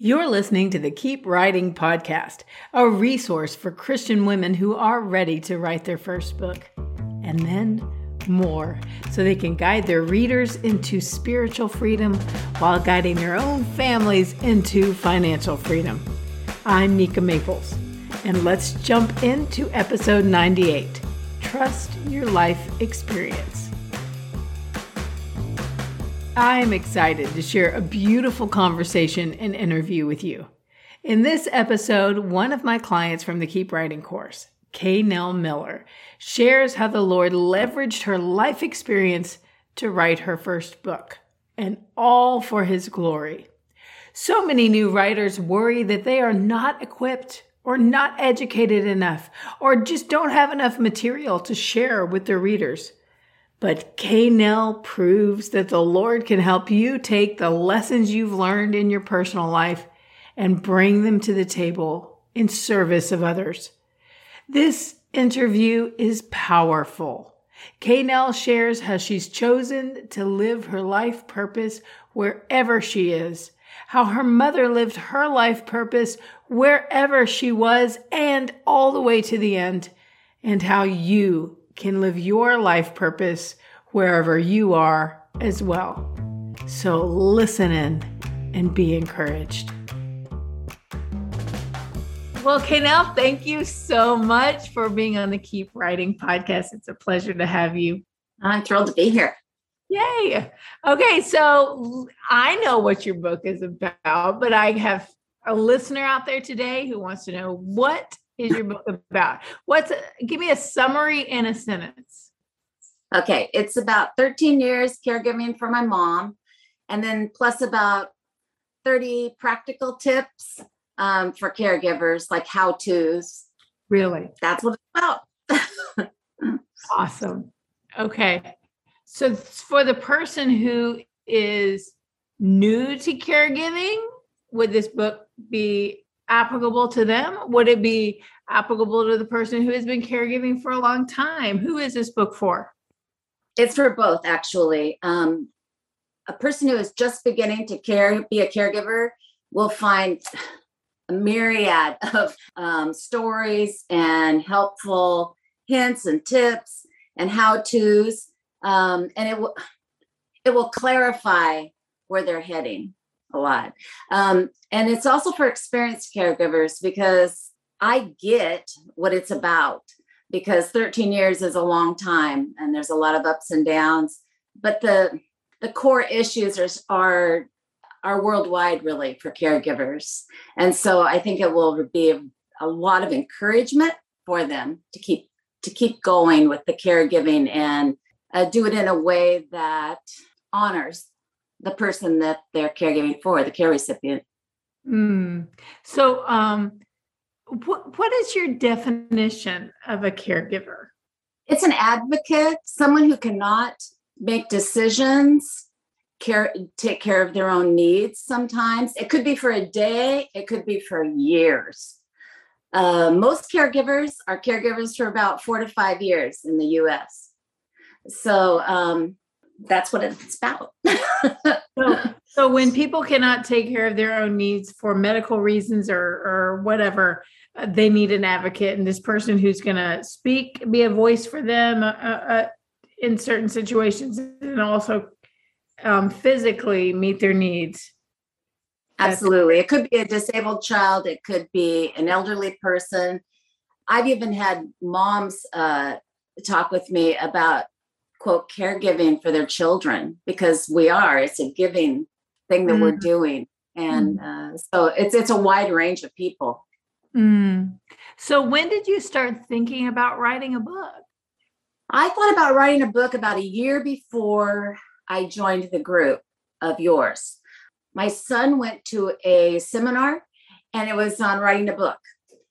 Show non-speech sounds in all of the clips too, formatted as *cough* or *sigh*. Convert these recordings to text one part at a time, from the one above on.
You're listening to the Keep Writing podcast, a resource for Christian women who are ready to write their first book and then more so they can guide their readers into spiritual freedom while guiding their own families into financial freedom. I'm Nika Maples, and let's jump into episode 98 Trust Your Life Experience. I'm excited to share a beautiful conversation and interview with you. In this episode, one of my clients from the Keep Writing course, Kay Nell Miller, shares how the Lord leveraged her life experience to write her first book, and all for His glory. So many new writers worry that they are not equipped or not educated enough or just don't have enough material to share with their readers. But Kay Nell proves that the Lord can help you take the lessons you've learned in your personal life and bring them to the table in service of others. This interview is powerful. Kay Nell shares how she's chosen to live her life purpose wherever she is, how her mother lived her life purpose wherever she was and all the way to the end, and how you can live your life purpose wherever you are as well. So listen in and be encouraged. Well, Kay Nell, thank you so much for being on the Keep Writing podcast. It's a pleasure to have you. I'm thrilled to be here. Yay. Okay, so I know what your book is about, but I have a listener out there today who wants to know what is your book about? What's give me a summary in a sentence. Okay, it's about 13 years caregiving for my mom, and then plus about 30 practical tips um, for caregivers, like how to's. Really? That's what it's about. *laughs* awesome. Okay. So, for the person who is new to caregiving, would this book be applicable to them? Would it be applicable to the person who has been caregiving for a long time? Who is this book for? It's for both, actually. Um, a person who is just beginning to care, be a caregiver, will find a myriad *laughs* of um, stories and helpful hints and tips and how tos, um, and it will it will clarify where they're heading a lot. Um, and it's also for experienced caregivers because I get what it's about because 13 years is a long time and there's a lot of ups and downs. But the the core issues are are, are worldwide really for caregivers. And so I think it will be a, lot of encouragement for them to keep to keep going with the caregiving and uh, do it in a way that honors the person that they're caregiving for, the care recipient. Mm. So, um, what what is your definition of a caregiver? It's an advocate, someone who cannot make decisions, care take care of their own needs. Sometimes it could be for a day, it could be for years. Uh, most caregivers are caregivers for about four to five years in the U.S. So um, that's what it's about. *laughs* so, so when people cannot take care of their own needs for medical reasons or or whatever, uh, they need an advocate, and this person who's going to speak, be a voice for them uh, uh, in certain situations, and also um, physically meet their needs. Absolutely, it could be a disabled child. It could be an elderly person. I've even had moms uh, talk with me about caregiving for their children because we are it's a giving thing that mm. we're doing and mm. uh, so it's it's a wide range of people mm. so when did you start thinking about writing a book i thought about writing a book about a year before i joined the group of yours my son went to a seminar and it was on writing a book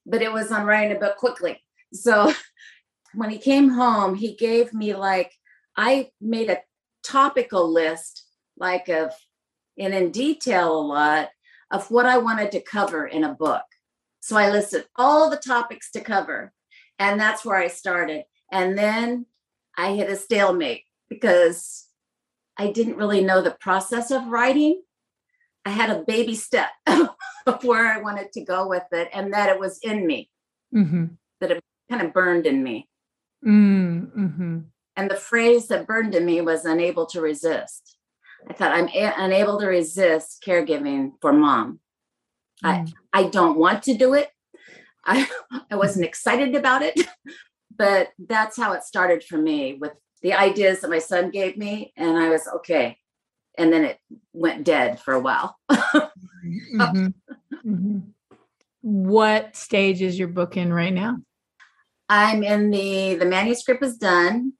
but it was on writing a book quickly so *laughs* when he came home he gave me like I made a topical list, like of, and in detail a lot of what I wanted to cover in a book. So I listed all the topics to cover, and that's where I started. And then I hit a stalemate because I didn't really know the process of writing. I had a baby step *laughs* of where I wanted to go with it and that it was in me, Mm-hmm. that it kind of burned in me. Mm-hmm. And the phrase that burned in me was unable to resist. I thought I'm a- unable to resist caregiving for mom. I, I don't want to do it. *laughs* I, I wasn't excited about it, but that's how it started for me with the ideas that my son gave me. And I was okay. And then it went dead for a while. Mhm. Mhm. What stage is your book in right now? I'm in the, the manuscript is done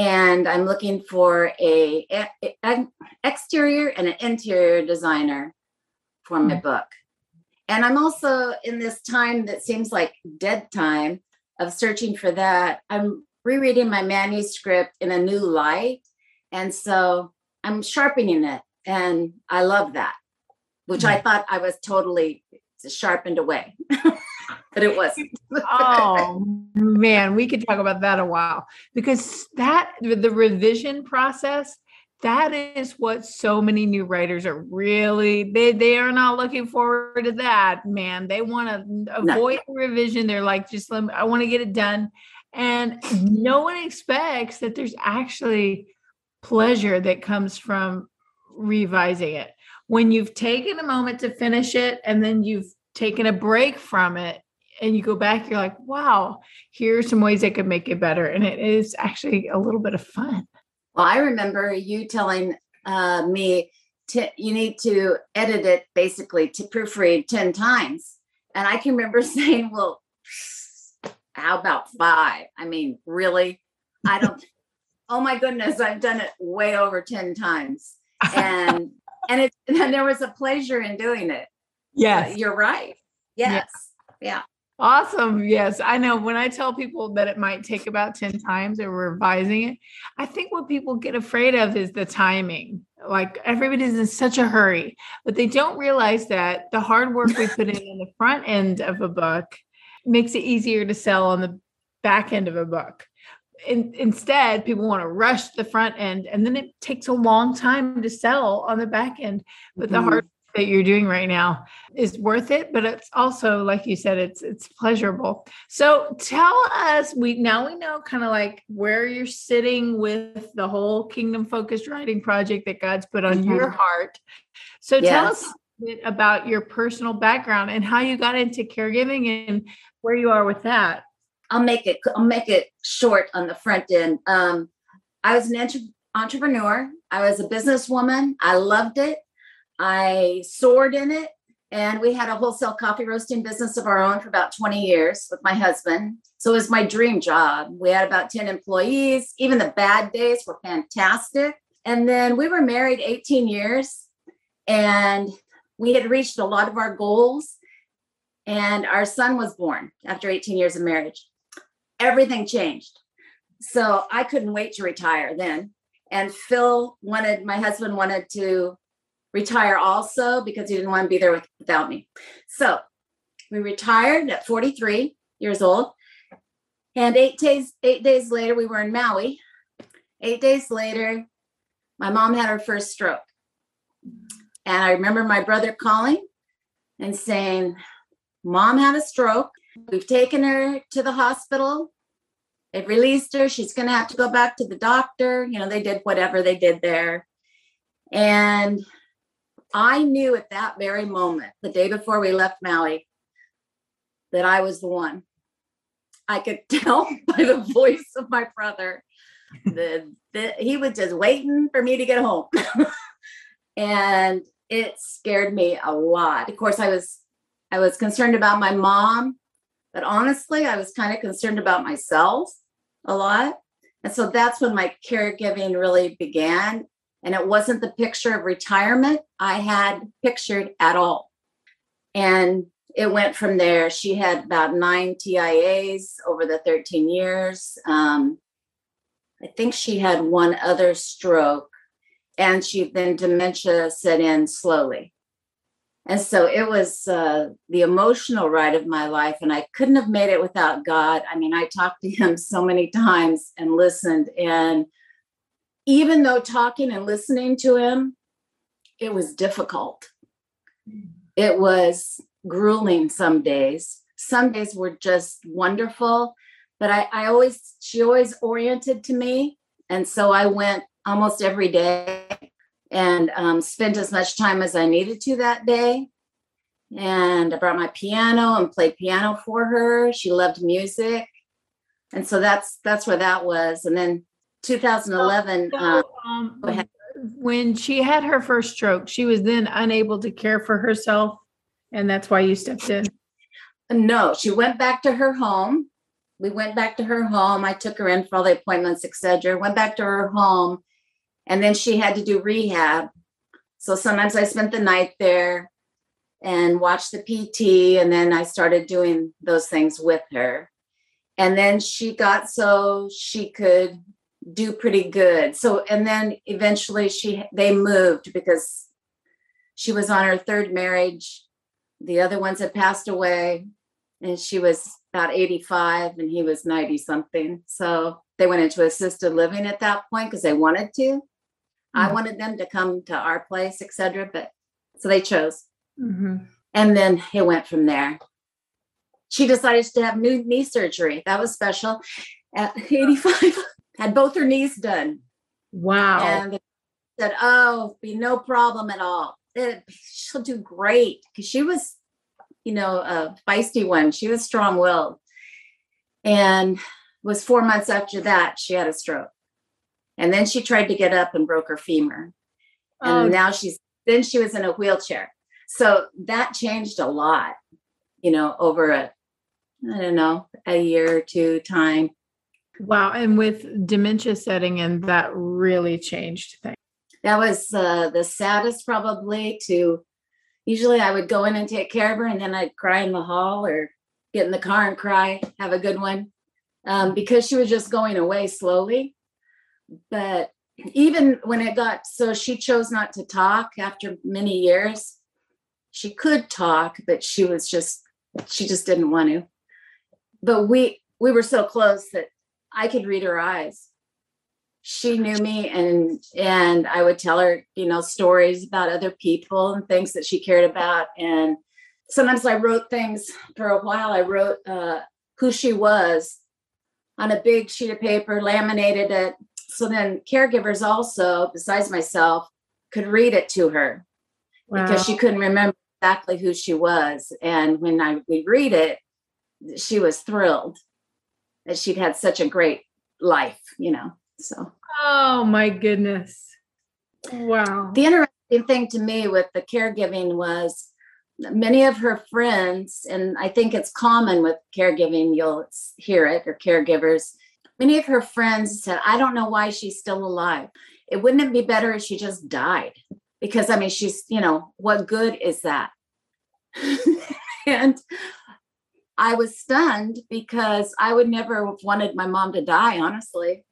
and I'm looking for a, a- an exterior and an interior designer for my mm. book. And I'm also in this time that seems like dead time of searching for that. I'm rereading my manuscript in a new light. And so I'm sharpening it. And I love that, which I mm. thought I was totally sharpened away, *laughs* but it wasn't. *laughs* oh man, we could talk about that a while. Because that the revision process that is what so many new writers are really they they are not looking forward to that man. They want to avoid revision. They're like just let me, i want to get it done. And no one expects that there's actually pleasure that comes from revising it. When you've taken a moment to finish it and then you've taken a break from it and you go back you're like wow here are some ways i could make it better and it is actually a little bit of fun Well, I remember you telling uh, me to, you need to edit it basically to proofread 10 times. And I can remember *laughs* saying, well, how about five? I mean, really? I don't, oh my goodness, I've done it way over 10 times. And, and it, *laughs* and there was a pleasure in doing it. yes You're right. Yes. Yeah. Awesome. Yes. I know when I tell people that it might take about 10 times or revising it, I think what people get afraid of is the timing. Like everybody's in such a hurry, but they don't realize that the hard work we put in on the front end of a book makes it easier to sell on the back end of a book. In, instead, people want to rush the front end and then it takes a long time to sell on the back end. But the Mhm. hard that you're doing right now is worth it but it's also like you said it's it's pleasurable so tell us we now we know kind of like where you're sitting with the whole kingdom focused writing project that god's put on your heart so tell us a bit about your personal background and how you got into caregiving and where you are with that I'll make it. I'll make it short on the front end. Um, I was an entre- entrepreneur. I was a businesswoman. I loved it. I soared in it, and we had a wholesale coffee roasting business of our own for about 20 years with my husband. So it was my dream job. We had about 10 employees. Even the bad days were fantastic. And then we were married 18 years, and we had reached a lot of our goals. And our son was born after 18 years of marriage everything changed. So I couldn't wait to retire then. And Phil wanted, my husband wanted to retire also because he didn't want to be there with, without me. So we retired at 43 years old. And eight days, eight days later, we were in Maui. Eight days later, my mom had her first stroke. And I remember my brother calling and saying, Mom had a stroke. We've taken her to the hospital. They've released her. She's going to have to go back to the doctor. You know, they did whatever they did there. And I knew at that very moment, the day before we left Maui, that I was the one. I could *laughs* tell by the voice of my brother that, that he was just waiting for me to get home. *laughs* and it scared me a lot. Of course, I was I was concerned about my mom, but honestly, I was kind of concerned about myself a lot. And so that's when my caregiving really began. And it wasn't the picture of retirement I had pictured at all. And it went from there. She had about nine TIAs over the 13 years. Um, I think she had one other stroke, and she then dementia set in slowly. And so it was uh, the emotional ride of my life, and I couldn't have made it without God. I mean, I talked to Him so many times and listened. And even though talking and listening to Him, it was difficult. It was grueling some days. Some days were just wonderful, but I, I always, she always oriented to me. And so I went almost every day and um, spent as much time as I needed to that day. And I brought my piano and played piano for her. She loved music. And so that's that's where that was. And then 2011. So, um, um, when she had her first stroke, she was then unable to care for herself, and that's why you stepped in. No, she went back to her home. We went back to her home. I took her in for all the appointments, etc. Went back to her home, and then she had to do rehab. So sometimes I spent the night there and watched the PT, and then I started doing those things with her. And then she got so she could do pretty good. So and then eventually she they moved because she was on her third marriage. The other ones had passed away and she was about 85 and he was 90 something. So they went into assisted living at that point because they wanted to. Mm-hmm. I wanted them to come to our place, etc. But so they chose. Mm-hmm. And then it went from there. She decided to have new knee surgery. That was special at *laughs* 85 had both her knees done. Wow. And said, Oh, be no problem at all. It, she'll do great. Because she was, you know, a feisty one. She was strong willed. And was four months after that, she had a stroke. And then she tried to get up and broke her femur. And oh. now she's, then she was in a wheelchair. So that changed a lot, you know, over a, I don't know, a year or two time. Wow. And with dementia setting in, that really changed things. That was uh, the saddest, probably. To usually I would go in and take care of her, and then I'd cry in the hall or get in the car and cry, have a good one, um, because she was just going away slowly. But even when it got so she chose not to talk after many years, she could talk, but she was just, she just didn't want to. But we, we were so close that I could read her eyes. She knew me and and I would tell her, you know, stories about other people and things that she cared about. And sometimes I wrote things for a while. I wrote uh, who she was on a big sheet of paper, laminated it. So then caregivers also, besides myself, could read it to her wow. because she couldn't remember exactly who she was. And when I we read it, she was thrilled that she'd had such a great life, you know. So oh my goodness. Wow. The interesting thing to me with the caregiving was many of her friends, and I think it's common with caregiving, you'll hear it, or caregivers, many of her friends said, I don't know why she's still alive. It wouldn't it be better if she just died? Because I mean, she's, you know, what good is that? *laughs* and I was stunned because I would never have wanted my mom to die, honestly.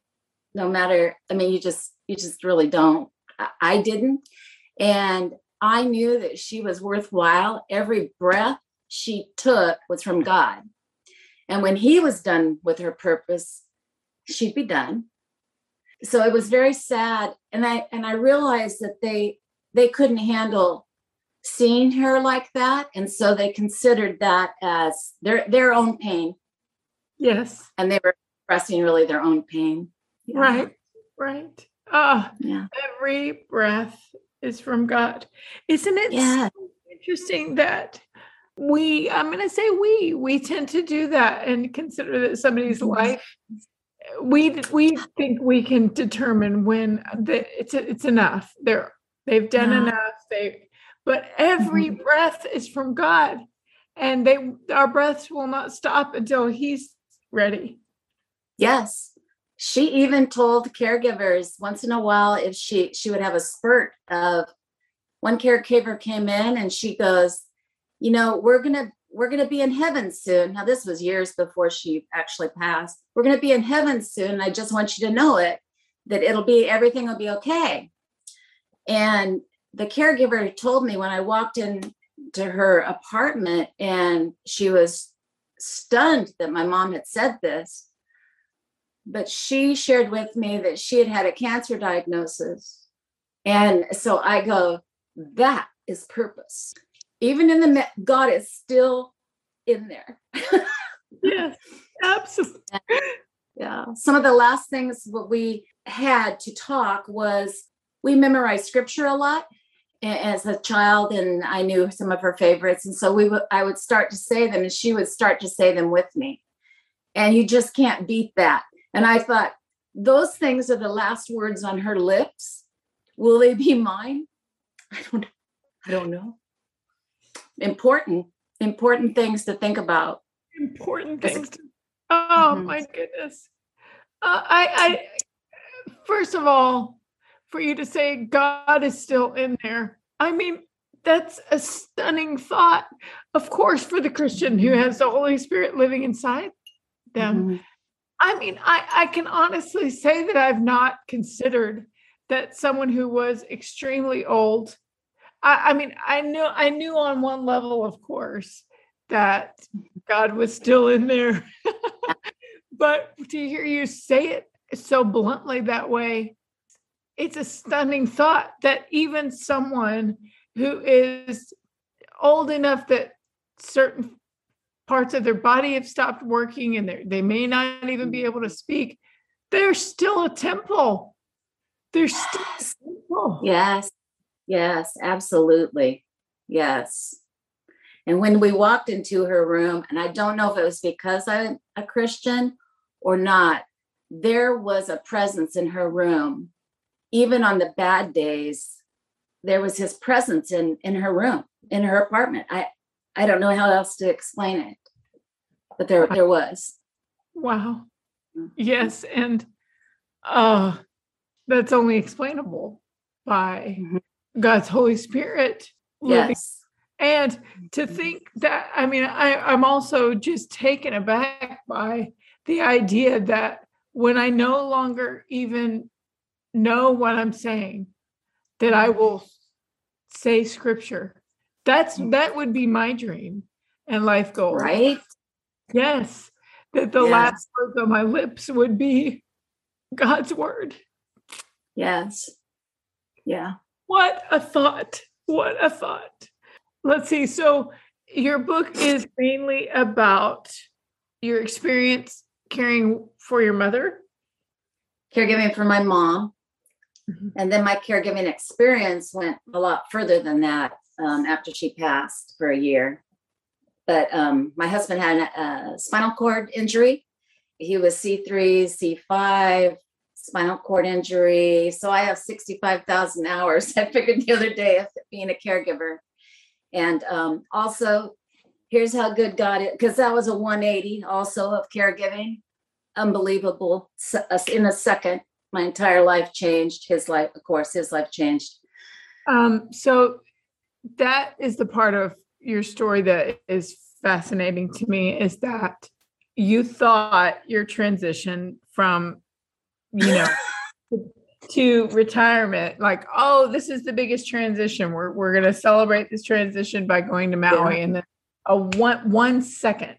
No matter, I mean, you just, you just really don't. I, didn't. And I knew that she was worthwhile. Every breath she took was from God. And when he was done with her purpose, she'd be done. So it was very sad. And I and I realized that they they couldn't handle seeing her like that and so they considered that as their their own pain yes and they were expressing really their own pain yeah. right right oh yeah every breath is from god isn't it yeah. So interesting that we i'm going to say we we tend to do that and consider that somebody's mm-hmm. life we we think we can determine when the, it's it's enough they're they've done yeah. enough they but every *laughs* breath is from God. And they our breaths will not stop until he's ready. Yes. She even told caregivers once in a while if she she would have a spurt of one caregiver came in and she goes, you know, we're gonna we're gonna be in heaven soon. Now this was years before she actually passed. We're gonna be in heaven soon. I just want you to know it that it'll be everything will be okay. And the caregiver told me when I walked in to her apartment and she was stunned that my mom had said this. But she shared with me that she had had a cancer diagnosis. And so I go, that is purpose. even in the God is still in there. *laughs* yes, absolutely. Yeah. Some of the last things what we had to talk was we memorized scripture a lot as a child and I knew some of her favorites and so we would I would start to say them and she would start to say them with me. And you just can't beat that. And I thought those things are the last words on her lips. Will they be mine? *laughs* I don't I don't know. Important important things to think about. Important things. To, oh Mhm. my goodness. Uh, I, I, first of all, for you to say God is still in there, I mean, that's a stunning thought. Of course, for the Christian who has the Holy Spirit living inside them. Mhm. I mean, I, I can honestly say that I've not considered that someone who was extremely old. I, I mean, I knew I knew on one level, of course, that God was still in there. *laughs* but to hear you say it so bluntly that way, it's a stunning thought that even someone who is old enough that certain parts of their body have stopped working and they may not even be able to speak, they're still a temple. they're still a Yes. temple. Yes, yes, absolutely. Yes. And when we walked into her room, and I don't know if it was because I'm a Christian or not, there was a presence in her room. Even on the bad days, there was his presence in in her room, in her apartment. I I don't know how else to explain it, but there there was. Wow. Mm. Yes, and uh that's only explainable by Mhm. God's Holy Spirit living. Yes. And to Mhm. think that I mean I I'm also just taken aback by the idea that when I no longer even know what I'm saying that I will say scripture. That's Mhm. that would be my dream and life goal. Right? Yes, that the Yes. last words on my lips would be God's word. Yes. Yeah. What a thought. What a thought. Let's see. So, your book is mainly about your experience caring for your mother. caregiving for my mom. Mhm. And then my caregiving experience went a lot further than that um, after she passed for a year. But um, my husband had a, spinal cord injury. He was C3, C5, spinal cord injury. So I have 65,000 hours. *laughs* I figured the other day of being a caregiver. And um, also, here's how good God is, because that was a 180 also of caregiving unbelievable. In a second, my entire life changed. His life, of course, his life changed. Um, so, that is the part of your story that is fascinating to me is that you thought your transition from, you know, *laughs* to retirement like oh this is the biggest transition we're, we're going to celebrate this transition by going to maui and then a one one second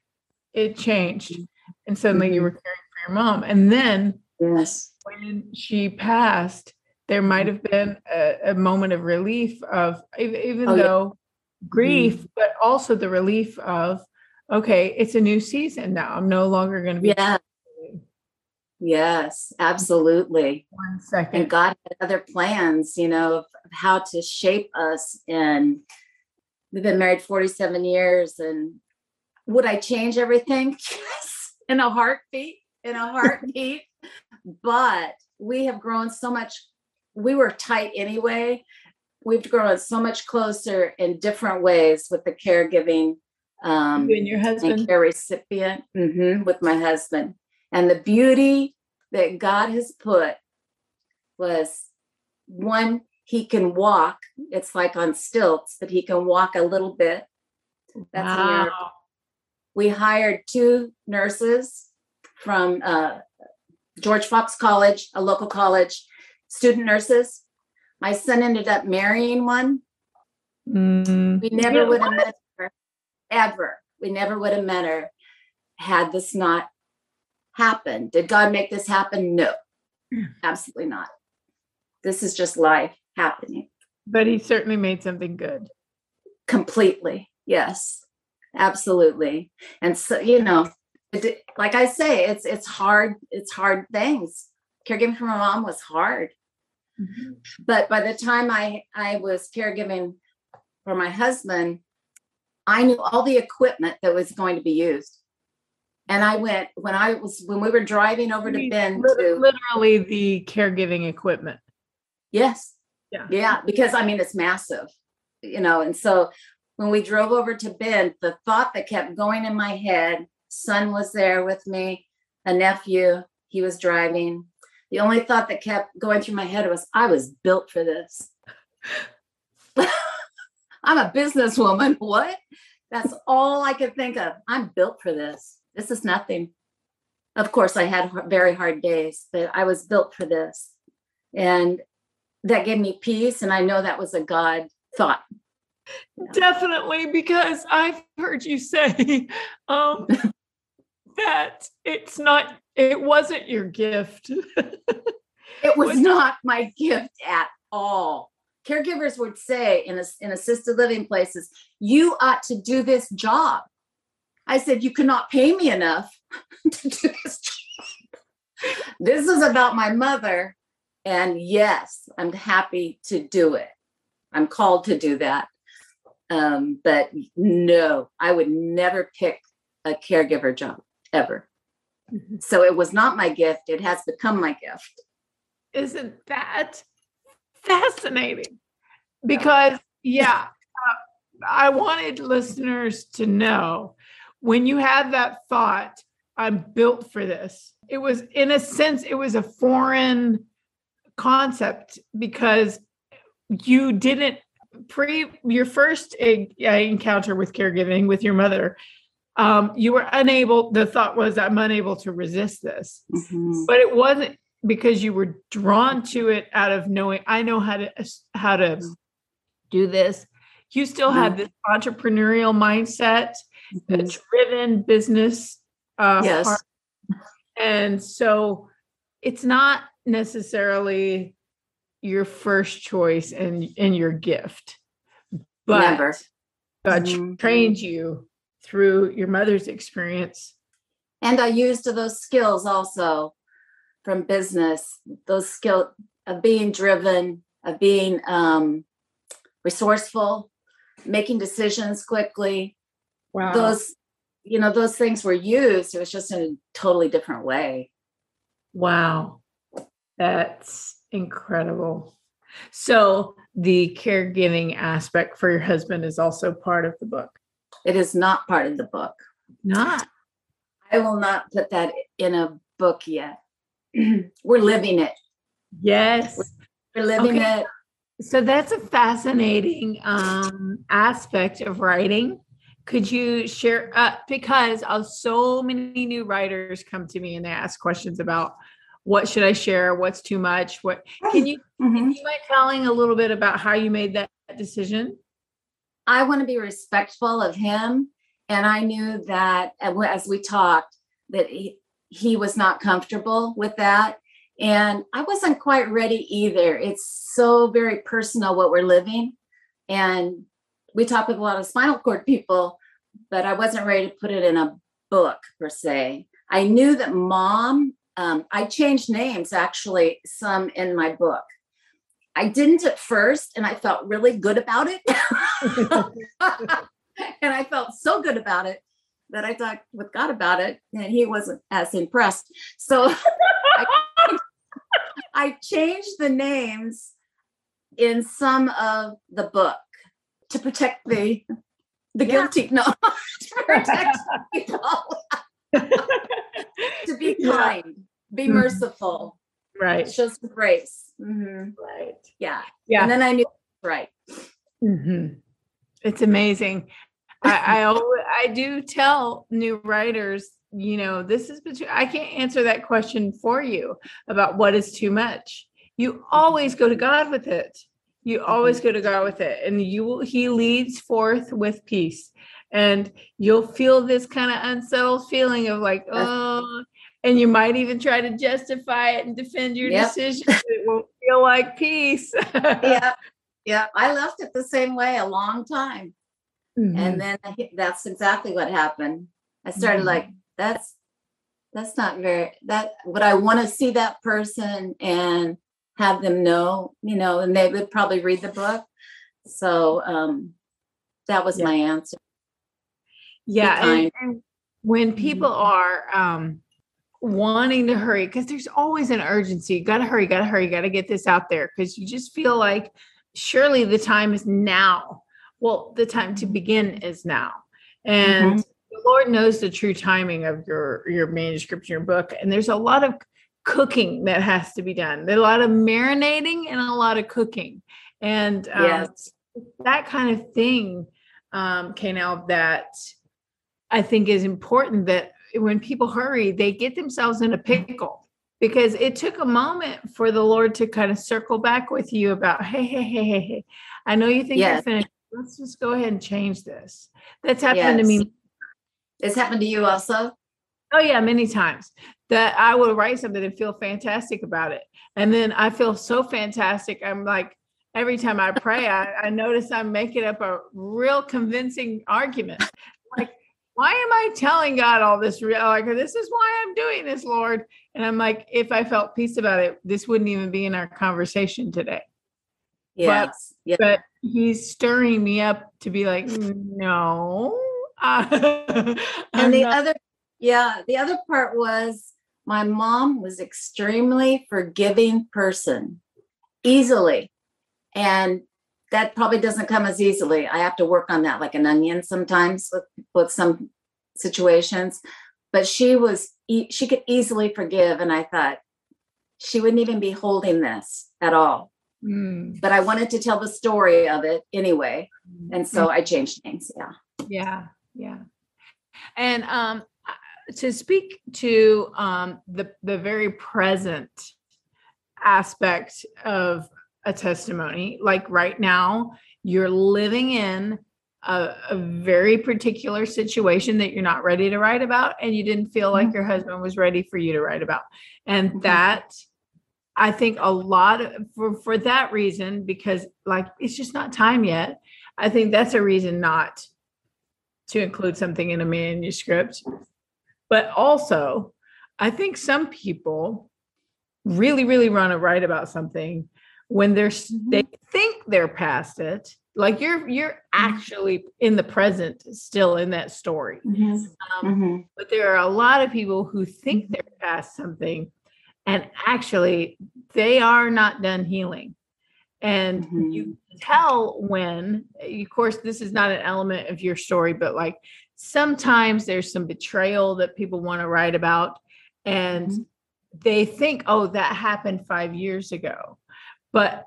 it changed and suddenly you Mhm. were caring for your mom and then Yes. When she passed there might mm-hmm. have been a, a moment of relief of even Oh, yeah. though grief mm-hmm. but also the relief of okay it's a new season now i'm no longer going to be Yeah. Yes, absolutely. one second And God had other plans, you know, of of how to shape us. And we've been married 47 years. And would I change everything? *laughs* Yes, in a heartbeat, in a heartbeat. But we have grown so much. We were tight anyway. We've grown so much closer in different ways with the caregiving um, you and your and husband care recipient mhm, with my husband. And the beauty that God has put was one, he can walk. It's like on stilts, but he can walk a little bit. That's wow. We hired two nurses from uh, George Fox College, a local college, student nurses. My son ended up marrying one. Mm. We never Yeah, would have met her ever. We never would have met her had this not happened. Did God make this happen? No, absolutely not. This is just life happening. but he certainly made something good completely. Yes, absolutely. And so, you know, it, like I say, it's it's hard. It's hard things. Caregiving for my mom was hard. Mm-hmm. But by the time I I was caregiving for my husband, I knew all the equipment that was going to be used. And I went when I was when we were driving over to Bend to literally the caregiving equipment. Yes. Yeah. Yeah, because I mean it's massive, you know, and so when we drove over to Bend, the thought that kept going in my head, son was there with me, a nephew, he was driving. The only thought that kept going through my head was, I was built for this. *laughs* I'm a businesswoman. *laughs* What? That's all I could think of. I'm built for this. This is nothing. Of course, I had very hard days, but I was built for this. And that gave me peace. And I know that was a God thought. Definitely, because I've heard you say *laughs* um, that it's not, it wasn't your gift. *laughs* it was not my gift at all. Caregivers would say in, a, in assisted living places, you ought to do this job. I said, you cannot pay me enough *laughs* to do this job. This is about my mother. And yes, I'm happy to do it. I'm called to do that. Um, but no, I would never pick a caregiver job ever. Mm-hmm. So it was not my gift. It has become my gift. Isn't that fascinating? Because, yeah, uh, I wanted listeners to know when you had that thought, I'm built for this. It was, in a sense, it was a foreign concept because you didn't pre your first encounter with caregiving with your mother um, you were unable the thought was i'm unable to resist this mm-hmm. but it wasn't because you were drawn to it out of knowing i know how to how to mm-hmm. do this you still mm-hmm. had this entrepreneurial mindset mm-hmm. driven business uh, yes heart. and so it's not necessarily your first choice and and your gift but Never. god mm-hmm. trained you through your mother's experience. And i used those skills also from business those skill of being driven of being um, resourceful making decisions quickly. Wow. Those you know those things were used it was just in a totally different way. Wow. That's incredible. So the caregiving aspect for your husband is also part of the book. It is not part of the book. Not. I will not put that in a book yet. *clears throat* We're living it. Yes. We're living okay. it. So that's a fascinating um, aspect of writing. Could you share? Uh, because uh, so many new writers come to me and they ask questions about what should I share? What's too much? What can you mm-hmm. can you mind telling a little bit about how you made that decision? I want to be respectful of him. And I knew that as we talked, that he, he was not comfortable with that. And I wasn't quite ready either. It's so very personal what we're living. And we talk with a lot of spinal cord people, but I wasn't ready to put it in a book per se. I knew that mom um, I changed names actually, some in my book. I didn't at first, and I felt really good about it. *laughs* and I felt so good about it that I talked with God about it, and he wasn't as impressed. So *laughs* I, I changed the names in some of the book to protect the the yeah. guilty. No, *laughs* to protect people. to be kind be mm-hmm. merciful right. Some grace. Mm-hmm. right. Yeah. Yeah. And then i knew right. Mm-hmm. it's amazing. I, I *laughs* i do tell new writers you know this is between i can't answer that question for you about what is too much. You always go to god with it. You always mm-hmm. go to god with it. And you will he leads forth with peace. And you'll feel this kind of unsettled feeling of like oh and you might even try to justify it and defend your yep. decision. It won't feel like peace. *laughs* yeah. Yeah. I left it the same way a long time. Mm-hmm. And then that's exactly what happened. I started mm-hmm. like, that's that's not very that would I want to see that person and have them know, you know, and they would probably read the book. So um that was yeah. my answer. Yeah. And, and, when people mm-hmm. are um wanting to hurry, because there's always an urgency. You gotta hurry, gotta hurry, gotta get this out there because you just feel like surely the time is now. Well, the time to begin is now. And mm-hmm. the Lord knows the true timing of your your manuscript, your book. And there's a lot of cooking that has to be done. There's a lot of marinating and a lot of cooking. And um, yes. that kind of thing, um, Kay Nell, that I think is important that when people hurry, they get themselves in a pickle because it took a moment for the Lord to kind of circle back with you about, hey, hey, hey, hey, hey. I know you think yes. you're finished. Let's just go ahead and change this. That's happened yes. to me. It's happened to you also? Oh yeah, many times. That I will write something and feel fantastic about it. And then I feel so fantastic. I'm like, every time I pray, I, I notice I'm making up a real convincing argument. Like, why am I telling God all this real like this is why I'm doing this, Lord? And I'm like, if I felt peace about it, this wouldn't even be in our conversation today. Yes. But, but he's stirring me up to be like, no. *laughs* and the not- other, yeah, the other part was my mom was extremely forgiving person, easily. And that probably doesn't come as easily. I have to work on that like an onion sometimes with, with some situations. But she was, she could easily forgive. And I thought she wouldn't even be holding this at all. Mm. But I wanted to tell the story of it anyway. Mm. And so I changed things. Yeah. Yeah. Yeah. And um, to speak to um, the, the very present aspect of a testimony. Like right now, you're living in a, a, very particular situation that you're not ready to write about, and you didn't feel like mm-hmm. your husband was ready for you to write about. And mm-hmm. that, I think, a lot of, for for that reason, because like it's just not time yet. I think that's a reason not to include something in a manuscript. But also, I think some people really, really want to write about something when they're mm-hmm. they think they're past it like you're you're mm-hmm. actually in the present still in that story mm-hmm. Um, mm-hmm. but there are a lot of people who think mm-hmm. they're past something and actually they are not done healing and mm-hmm. you tell when of course this is not an element of your story but like sometimes there's some betrayal that people want to write about and they think oh that happened 5 years ago but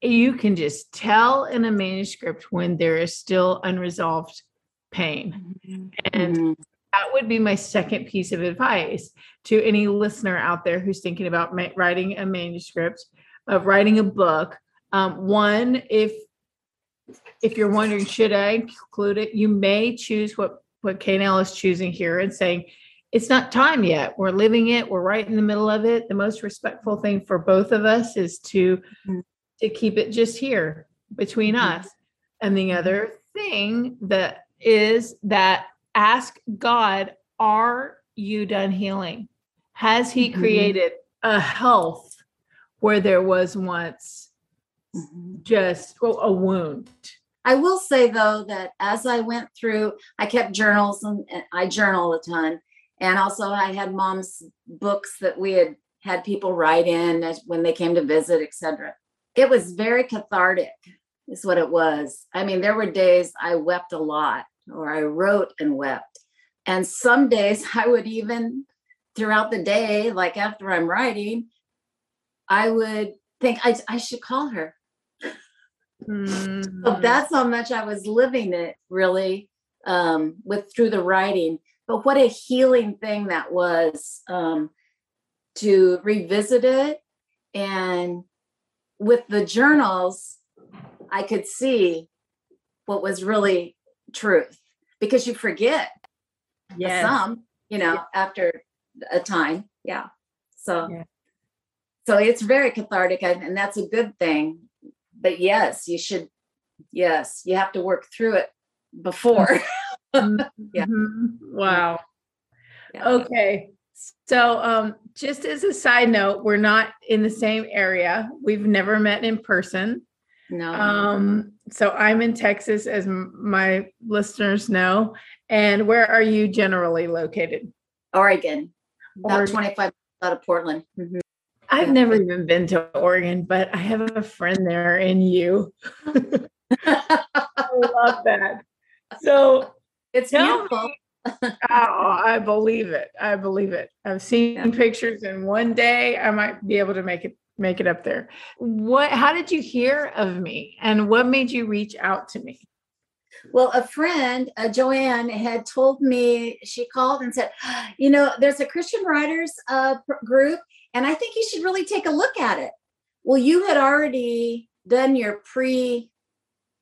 you can just tell in a manuscript when there is still unresolved pain. Mm-hmm. And mm-hmm. that would be my second piece of advice to any listener out there who's thinking about ma- writing a manuscript, of writing a book. Um, one, if if you're wondering, should I include it? You may choose what what Kay Nell is choosing here and saying, it's not time yet. We're living it. We're right in the middle of it. The most respectful thing for both of us is to mm-hmm. to keep it just here between mm-hmm. us. And the other thing that is that ask God, are you done healing? Has he mm-hmm. created a health where there was once mm-hmm. just a wound? I will say though that as I went through, I kept journals and I journal a ton and also i had mom's books that we had had people write in when they came to visit etc it was very cathartic is what it was. I mean there were days i wept a lot or i wrote and wept. And some days *laughs* i would even throughout the day like after i'm writing i would think i, I should call her. Mm-hmm. so that's how much i was living it really um, with through the writing but what a healing thing that was um, to revisit it and with the journals i could see what was really truth because you forget yes. some you know yeah. after a time yeah so yeah. so it's very cathartic and, and that's a good thing but yes you should yes you have to work through it before. *laughs* *laughs* Mhm. Yeah. Wow. Yeah. Okay. So, um, just as a side note, we're not in the same area. We've never met in person. No. Um, so I'm in Texas, as m- my listeners know. And where are you generally located? Oregon, about Oregon. 25 minutes out of Portland. Mhm. I've never even been to Oregon, but I have a friend there in you. *laughs* I love that. So, it's Tell beautiful. *laughs* oh, I believe it. I believe it. I've seen Yeah. pictures, and one day I might be able to make it make it up there. What? How did you hear of me, and what made you reach out to me? Well, a friend, uh, Joanne, had told me, she called and said, *gasps* you know, there's a Christian writers uh, group, and I think you should really take a look at it. Well, you had already done your pre,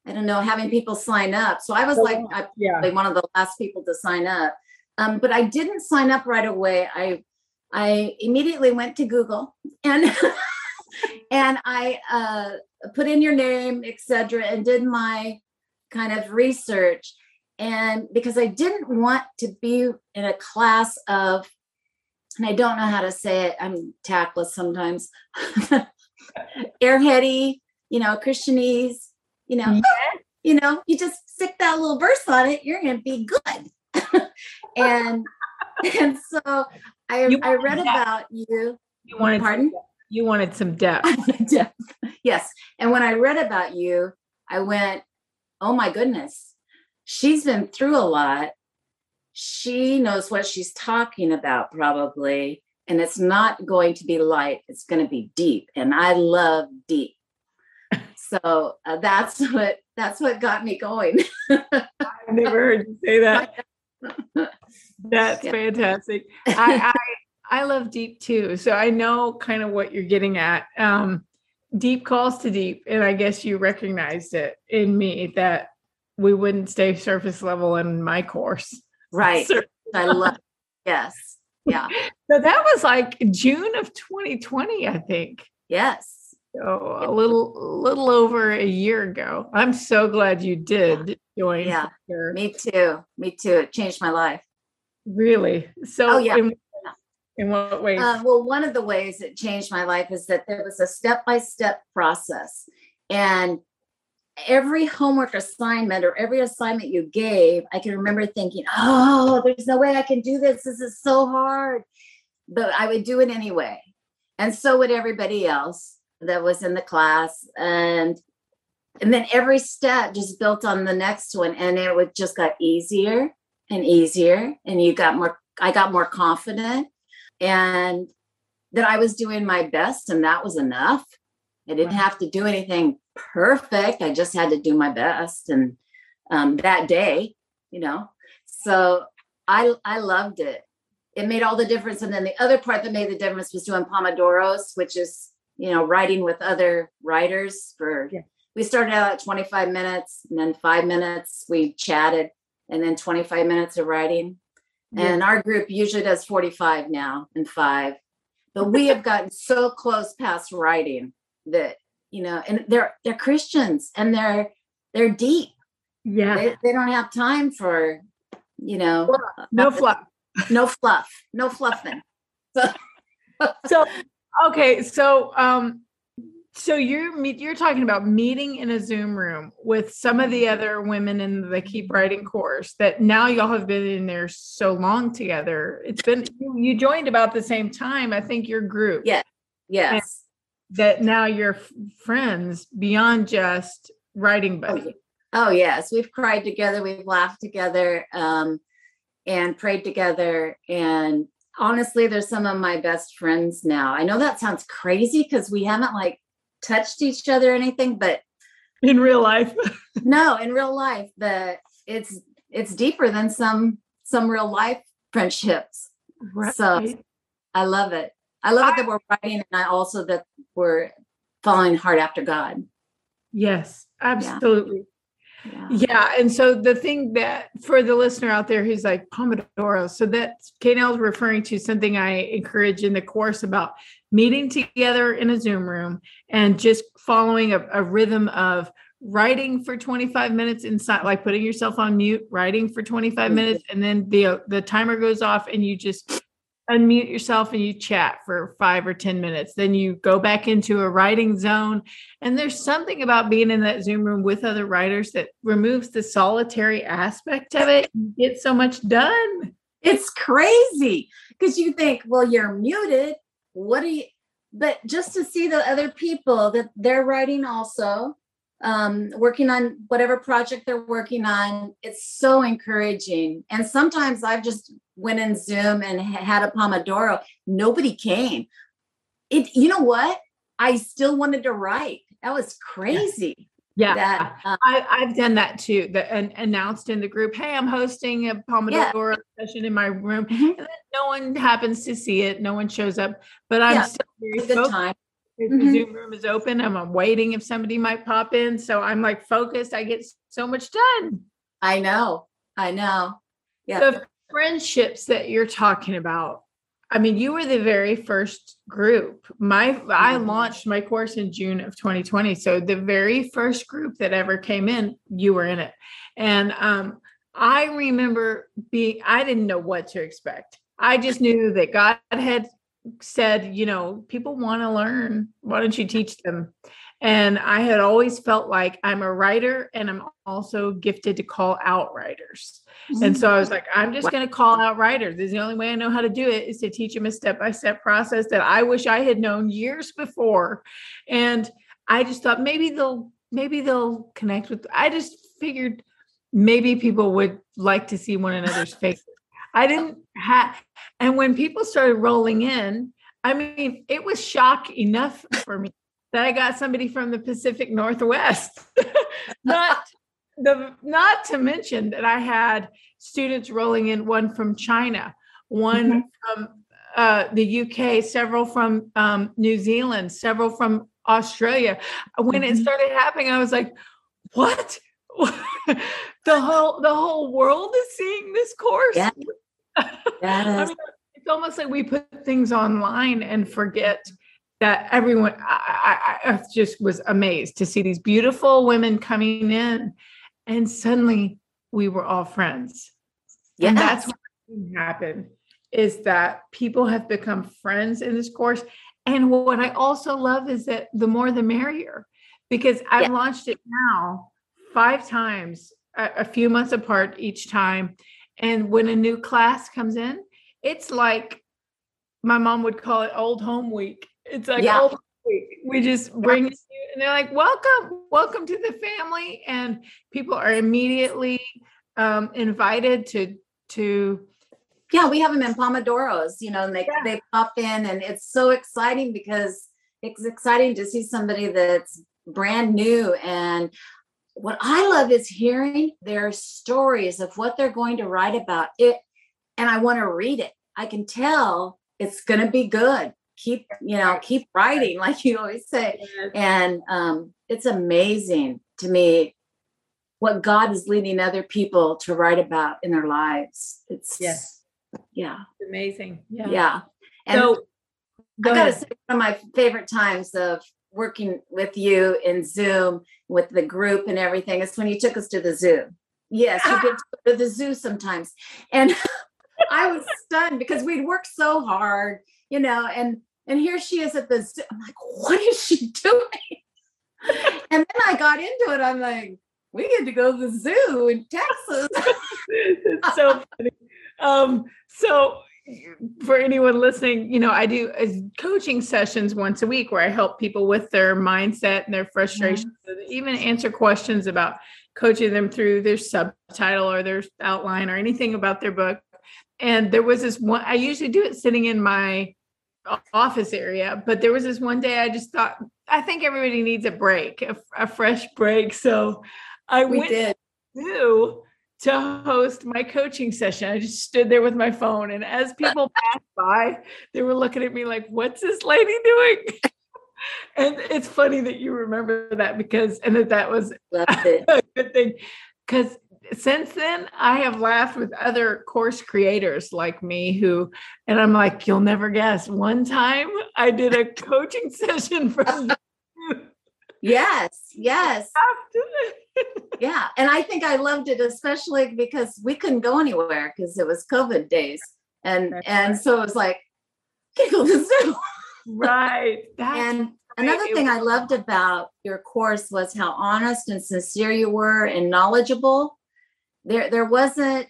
I don't know, having people sign up. So I was Oh, like. I Yeah. probably one of the last people to sign up. Um, but I didn't sign up right away. I I immediately went to Google and *laughs* and I uh, put in your name, etc., and did my kind of research. And because I didn't want to be in a class of, and I don't know how to say it, I'm tactless sometimes, *laughs* airheady, you know, Christianese, you know, mm-hmm. you know, you just stick that little verse on it, you're going to be good. *laughs* and and so I I read about you. You wanted Pardon? You wanted some depth. *laughs* Depth. yes. And when I read about you, I went, oh my goodness, she's been through a lot. She knows what she's talking about, probably. And it's not going to be light, it's going to be deep. And I love deep. So uh, that's what that's what got me going. I've never heard you say that. *laughs* That's Yeah. fantastic. I, I I love deep too. So I know kind of what you're getting at. Um, deep calls to deep, and I guess you recognized it in me that we wouldn't stay surface level in my course. right. *laughs* I love yes. Yeah. so that was like June of 2020, I think. Yes. So a little little over a year ago. I'm so glad you did join. Yeah. Sure. Me too. Me too. It changed my life. Really. So Oh, yeah. in, in what ways? Uh, well, one of the ways it changed my life is that there was a step by step process. And every homework assignment or every assignment you gave, I can remember thinking, oh, there's no way I can do this. This is so hard. But I would do it anyway. And so would everybody else that was in the class. And and then every step just built on the next one. And it would just got easier and easier. And you got more, I got more confident and that I was doing my best, and that was enough. I didn't have to do anything perfect. I just had to do my best, and um, that day, you know. So I I loved it. It made all the difference. And then the other part that made the difference was doing pomodoros, which is you know writing with other writers for. Yeah. We started out at 25 minutes, and then five minutes we chatted, and then 25 minutes of writing. And our group usually does 45 now and five. But we have gotten so close past writing that, you know, and they're they're Christians and they're they're deep. yeah. They, they don't have time for, you know, no fluff. no fluff, no fluffing. So okay so um so you're meet you're talking about meeting in a zoom room with some of the other women in the keep writing course that now y'all have been in there so long together it's been you, joined about the same time i think your group Yeah. yes. that now you're friends beyond just writing Oh, buddy yeah. Oh yes, we've cried together, we've laughed together, um, and prayed together. And honestly, they're some of my best friends now. I know that sounds crazy because we haven't like touched each other or anything, but in real life *laughs* no, in real life, the it's it's deeper than some some real life friendships. Right. So I love it. I love it that we're writing, and I also that we're following hard after God. yes absolutely Yeah. Yeah. And so the thing that for the listener out there who's like Pomodoro, so that Kay Nell is referring to something I encourage in the course about meeting together in a Zoom room and just following a, a rhythm of writing for 25 minutes inside like putting yourself on mute writing for 25 mm-hmm. minutes and then the the timer goes off and you just unmute yourself and you chat for 5 or 10 minutes. Then you go back into a writing zone. And there's something about being in that zoom room with other writers that removes the solitary aspect of it. You get so much done. It's crazy. Because you think well you're muted. What do you but just to see the other people that they're writing also um, working on whatever project they're working on. It's so encouraging. And sometimes I've just went in Zoom and had a Pomodoro. Nobody came. It, you know what? I still wanted to write. That was crazy. Yeah, that, um, I, have done that too. That and announced in the group, "Hey, I'm hosting a Pomodoro yeah. session in my room," mm-hmm. no one happens to see it. No one shows up, but I'm yeah. still very good time mm-hmm. the Zoom room is open. I'm, I'm waiting if somebody might pop in. So I'm like focused. I get so much done. I know. I know. Yeah. The friendships that you're talking about. I mean, you were the very first group. My mm-hmm. I launched my course in June of 2020. So the very first group that ever came in, you were in it. And um, I remember being I didn't know what to expect. I just knew that God had said, you know, people want to learn. Why don't you teach them? And I had always felt like I'm a writer and I'm also gifted to call out writers. Mm-hmm. And so I was like, I'm just going to call out writers. This is the only way I know how to do it is to teach them a step by step process that I wish I had known years before. And I just thought maybe they'll, maybe they'll connect with, I just figured maybe people would like to see one another's faces. I didn't have, and when people started rolling in, I mean, it was shock enough for me that I got somebody from the Pacific Northwest. *laughs* not *laughs* the not to mention that I had students rolling in, one from China, one mm-hmm. from uh, the UK, several from um, New Zealand, several from Australia. When mm-hmm. it started happening, I was like, "What? *laughs* the whole the whole world is seeing this course?" Yeah. Yes. I mean, it's almost like we put things online and forget that everyone I, I, I, just was amazed to see these beautiful women coming in and suddenly we were all friends yes. and that's what happened is that people have become friends in this course and what i also love is that the more the merrier because i've yeah. launched it now five times a, a few months apart each time and when a new class comes in, it's like my mom would call it old home week. It's like yeah. week. We just bring you and they're like, welcome, welcome to the family. And people are immediately um, invited to to yeah, we have them in Pomodoros, you know, and they yeah. they pop in and it's so exciting because it's exciting to see somebody that's brand new and what I love is hearing their stories of what they're going to write about it. And I want to read it. I can tell it's going to be good. Keep, you know, keep writing, *laughs* like you always say. And um, it's amazing to me what God is leading other people to write about in their lives. It's, yes. Yeah. It's amazing. Yeah. Yeah. And so, go I gotta say, one of my favorite times of working with you in Zoom with the group and everything is when you took us to the zoo. Yes, you get *laughs* to the zoo sometimes. And *laughs* I was stunned because we'd worked so hard, you know, and and here she is at the zoo. I'm like, what is she *laughs* doing? and then I got into it. I'm like, we get to go to the zoo in Texas. *laughs* it's so funny. Um, so for anyone listening, you know, I do uh, coaching sessions once a week where I help people with their mindset and their frustrations, mm-hmm. even answer questions about coaching them through their subtitle or their outline or anything about their book. And there was this one, I usually do it sitting in my office area, but there was this one day I just thought, I think everybody needs a break, a, a fresh break. So I we went did. to to host my coaching session. I just stood there with my phone, and as people passed by, they were looking at me like, "What's this lady doing?" *laughs* and it's funny that you remember that because, and that that was *laughs* a good thing because since then I have laughed with other course creators like me who, and I'm like, you'll never guess. One time I did a *laughs* coaching session from *laughs* Yes, yes. *laughs* yeah. And I think I loved it especially because we couldn't go anywhere because it was COVID days. And That's and right. so it was like, to Zoom. right. That's and another thing I loved about your course was how honest and sincere you were and knowledgeable. There there wasn't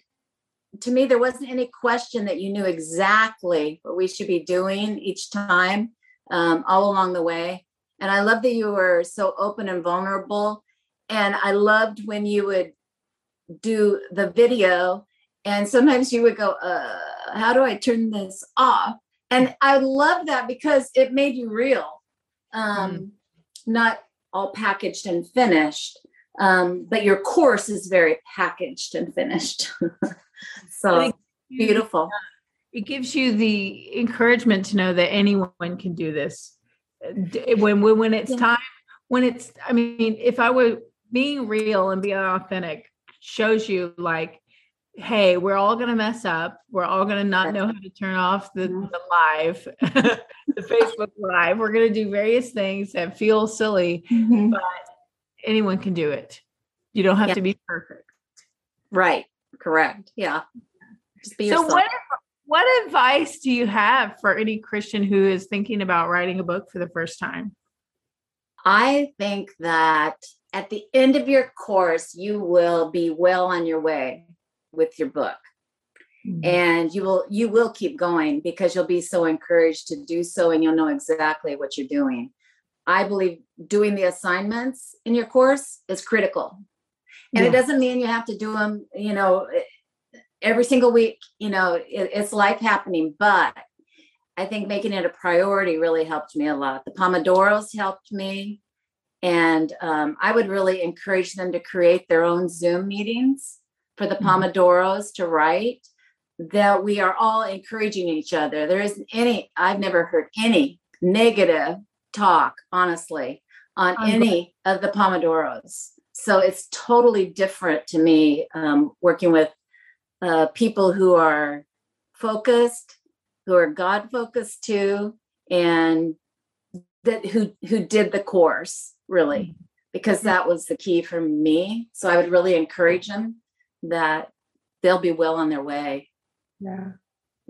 to me there wasn't any question that you knew exactly what we should be doing each time um, all along the way and I love that you were so open and vulnerable. And I loved when you would do the video and sometimes you would go, uh, how do I turn this off? And I love that because it made you real, um, mm. not all packaged and finished. Um, but your course is very packaged and finished. *laughs* so beautiful. It gives you the encouragement to know that anyone can do this when when, when it's yeah. time when it's i mean if i were being real and being authentic shows you like hey we're all going to mess up we're all going to not know how to turn off the, the live *laughs* the facebook live we're going to do various things that feel silly mm-hmm. but anyone can do it you don't have yeah. to be perfect right correct yeah Just so yourself. what what advice do you have for any Christian who is thinking about writing a book for the first time? I think that at the end of your course, you will be well on your way with your book. Mm-hmm. And you will you will keep going because you'll be so encouraged to do so and you'll know exactly what you're doing. I believe doing the assignments in your course is critical. And yeah. it doesn't mean you have to do them, you know, every single week, you know, it, it's life happening, but I think making it a priority really helped me a lot. The Pomodoros helped me. And um, I would really encourage them to create their own Zoom meetings for the mm-hmm. Pomodoros to write that we are all encouraging each other. There isn't any, I've never heard any negative talk, honestly, on any of the Pomodoros. So it's totally different to me um, working with uh, people who are focused, who are God focused too, and that who who did the course really, mm-hmm. because that was the key for me. So I would really encourage them that they'll be well on their way. Yeah.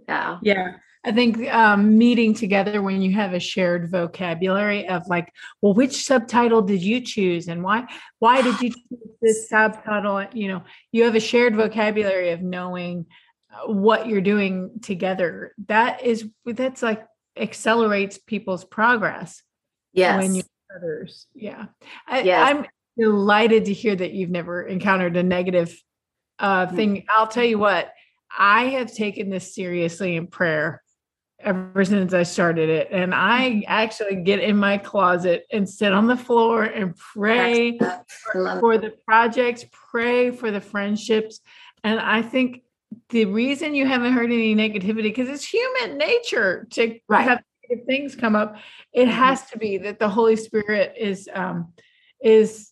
Yeah. Yeah. I think um, meeting together when you have a shared vocabulary of like, well, which subtitle did you choose, and why? Why did you choose this subtitle? You know, you have a shared vocabulary of knowing uh, what you're doing together. That is that's like accelerates people's progress. Yes. When you others, yeah. I, yes. I'm delighted to hear that you've never encountered a negative uh, mm. thing. I'll tell you what. I have taken this seriously in prayer ever since I started it. And I actually get in my closet and sit on the floor and pray for, for the projects, pray for the friendships. And I think the reason you haven't heard any negativity, because it's human nature to right. have things come up, it mm-hmm. has to be that the Holy Spirit is um is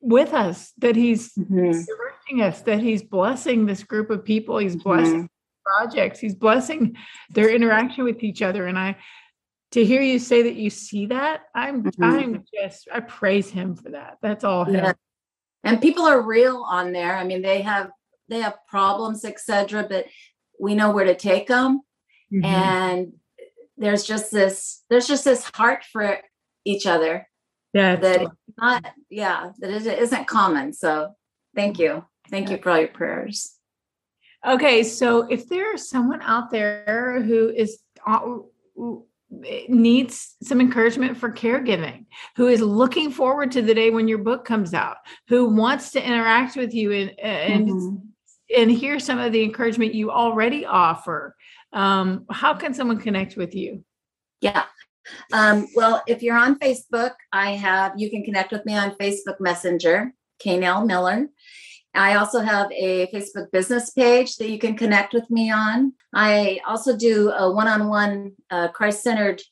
with us, that he's mm-hmm. directing us, that he's blessing this group of people, he's blessing mm-hmm projects. He's blessing their interaction with each other. And I to hear you say that you see that, I'm mm-hmm. I'm just I praise him for that. That's all him. Yeah. And people are real on there. I mean, they have they have problems, etc. But we know where to take them. Mm-hmm. And there's just this there's just this heart for each other. Yeah, that not yeah that it isn't common. So thank you, thank you for all your prayers. Okay, so if there's someone out there who is uh, needs some encouragement for caregiving, who is looking forward to the day when your book comes out, who wants to interact with you and and mm-hmm. and hear some of the encouragement you already offer, um, how can someone connect with you? Yeah. Um, well, if you're on Facebook, I have you can connect with me on Facebook Messenger, Kay Nell Miller. I also have a Facebook business page that you can connect with me on. I also do a one on one Christ centered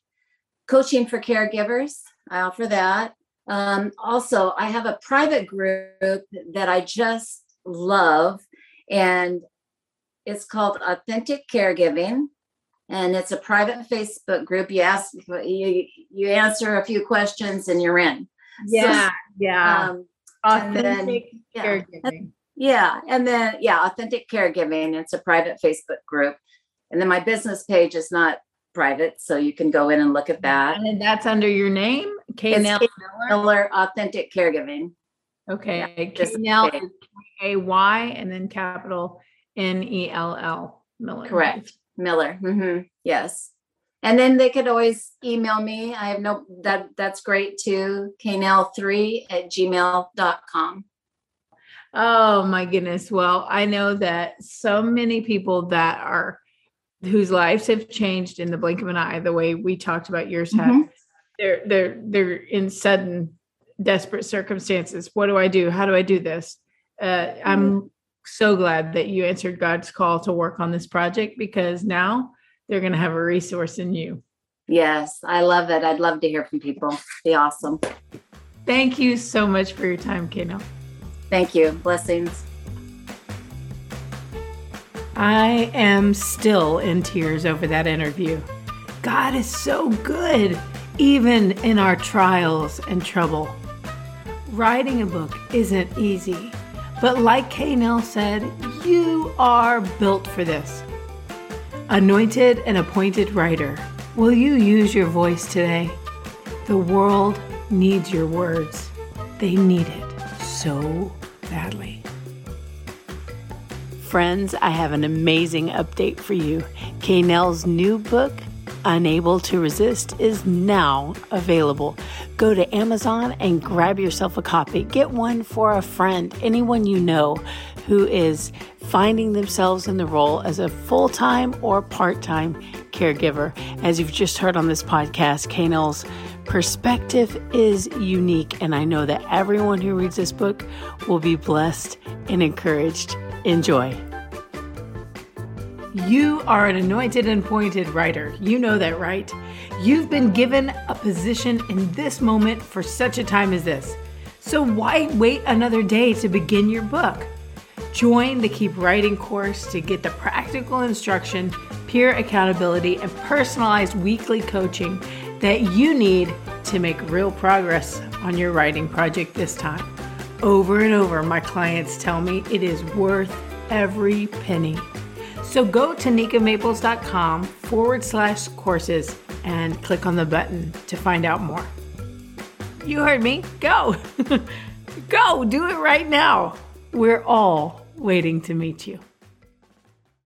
coaching for caregivers. I offer that. Um, also, I have a private group that I just love, and it's called Authentic Caregiving. And it's a private Facebook group. You ask, you, you answer a few questions, and you're in. Yeah, yeah. Um, Authentic then- yeah. caregiving. Yeah. And then, yeah, Authentic Caregiving. It's a private Facebook group. And then my business page is not private. So you can go in and look at that. And that's under your name, K It's Nell Miller. Authentic Caregiving. Okay, K just Nell Kay. is K A Y and then capital N E L L Miller. Correct. Miller. hmm Yes. And then they could always email me. I have no that that's great too. knl3 at gmail.com. Oh my goodness. Well, I know that so many people that are whose lives have changed in the blink of an eye, the way we talked about yours have. Mhm. They're they're they're in sudden desperate circumstances. What do I do? How do I do this? Uh, I'm so glad that you answered God's call to work on this project because now they're going to have a resource in you. Yes, I love it. I'd love to hear from people. Be awesome. Thank you so much for your time, Kay Nell. Thank you. Blessings. I am still in tears over that interview. God is so good, even in our trials and trouble. Writing a book isn't easy, but like Kay Nell said, you are built for this. Anointed and appointed writer, will you use your voice today? The world needs your words. They need it so badly. Friends, I have an amazing update for you. Kay Nell's new book, Unable to Resist, is now available. Go to Amazon and grab yourself a copy. Get one for a friend, anyone you know who is finding themselves in the role as a full time or part time caregiver. As you've just heard on this podcast, Kay Nell's perspective is unique, and I know that everyone who reads this book will be blessed and encouraged. Enjoy. You are an anointed and appointed writer. You know that, right? You've been given a position in this moment for such a time as this. So why wait another day to begin your book? Join the Keep Writing course to get the practical instruction, peer accountability, and personalized weekly coaching that you need to make real progress on your writing project this time. Over and over, my clients tell me it is worth every penny. So go to nikamaples.com forward slash courses and click on the button to find out more. You heard me. Go. *laughs* go. Do it right now. We're all waiting to meet you.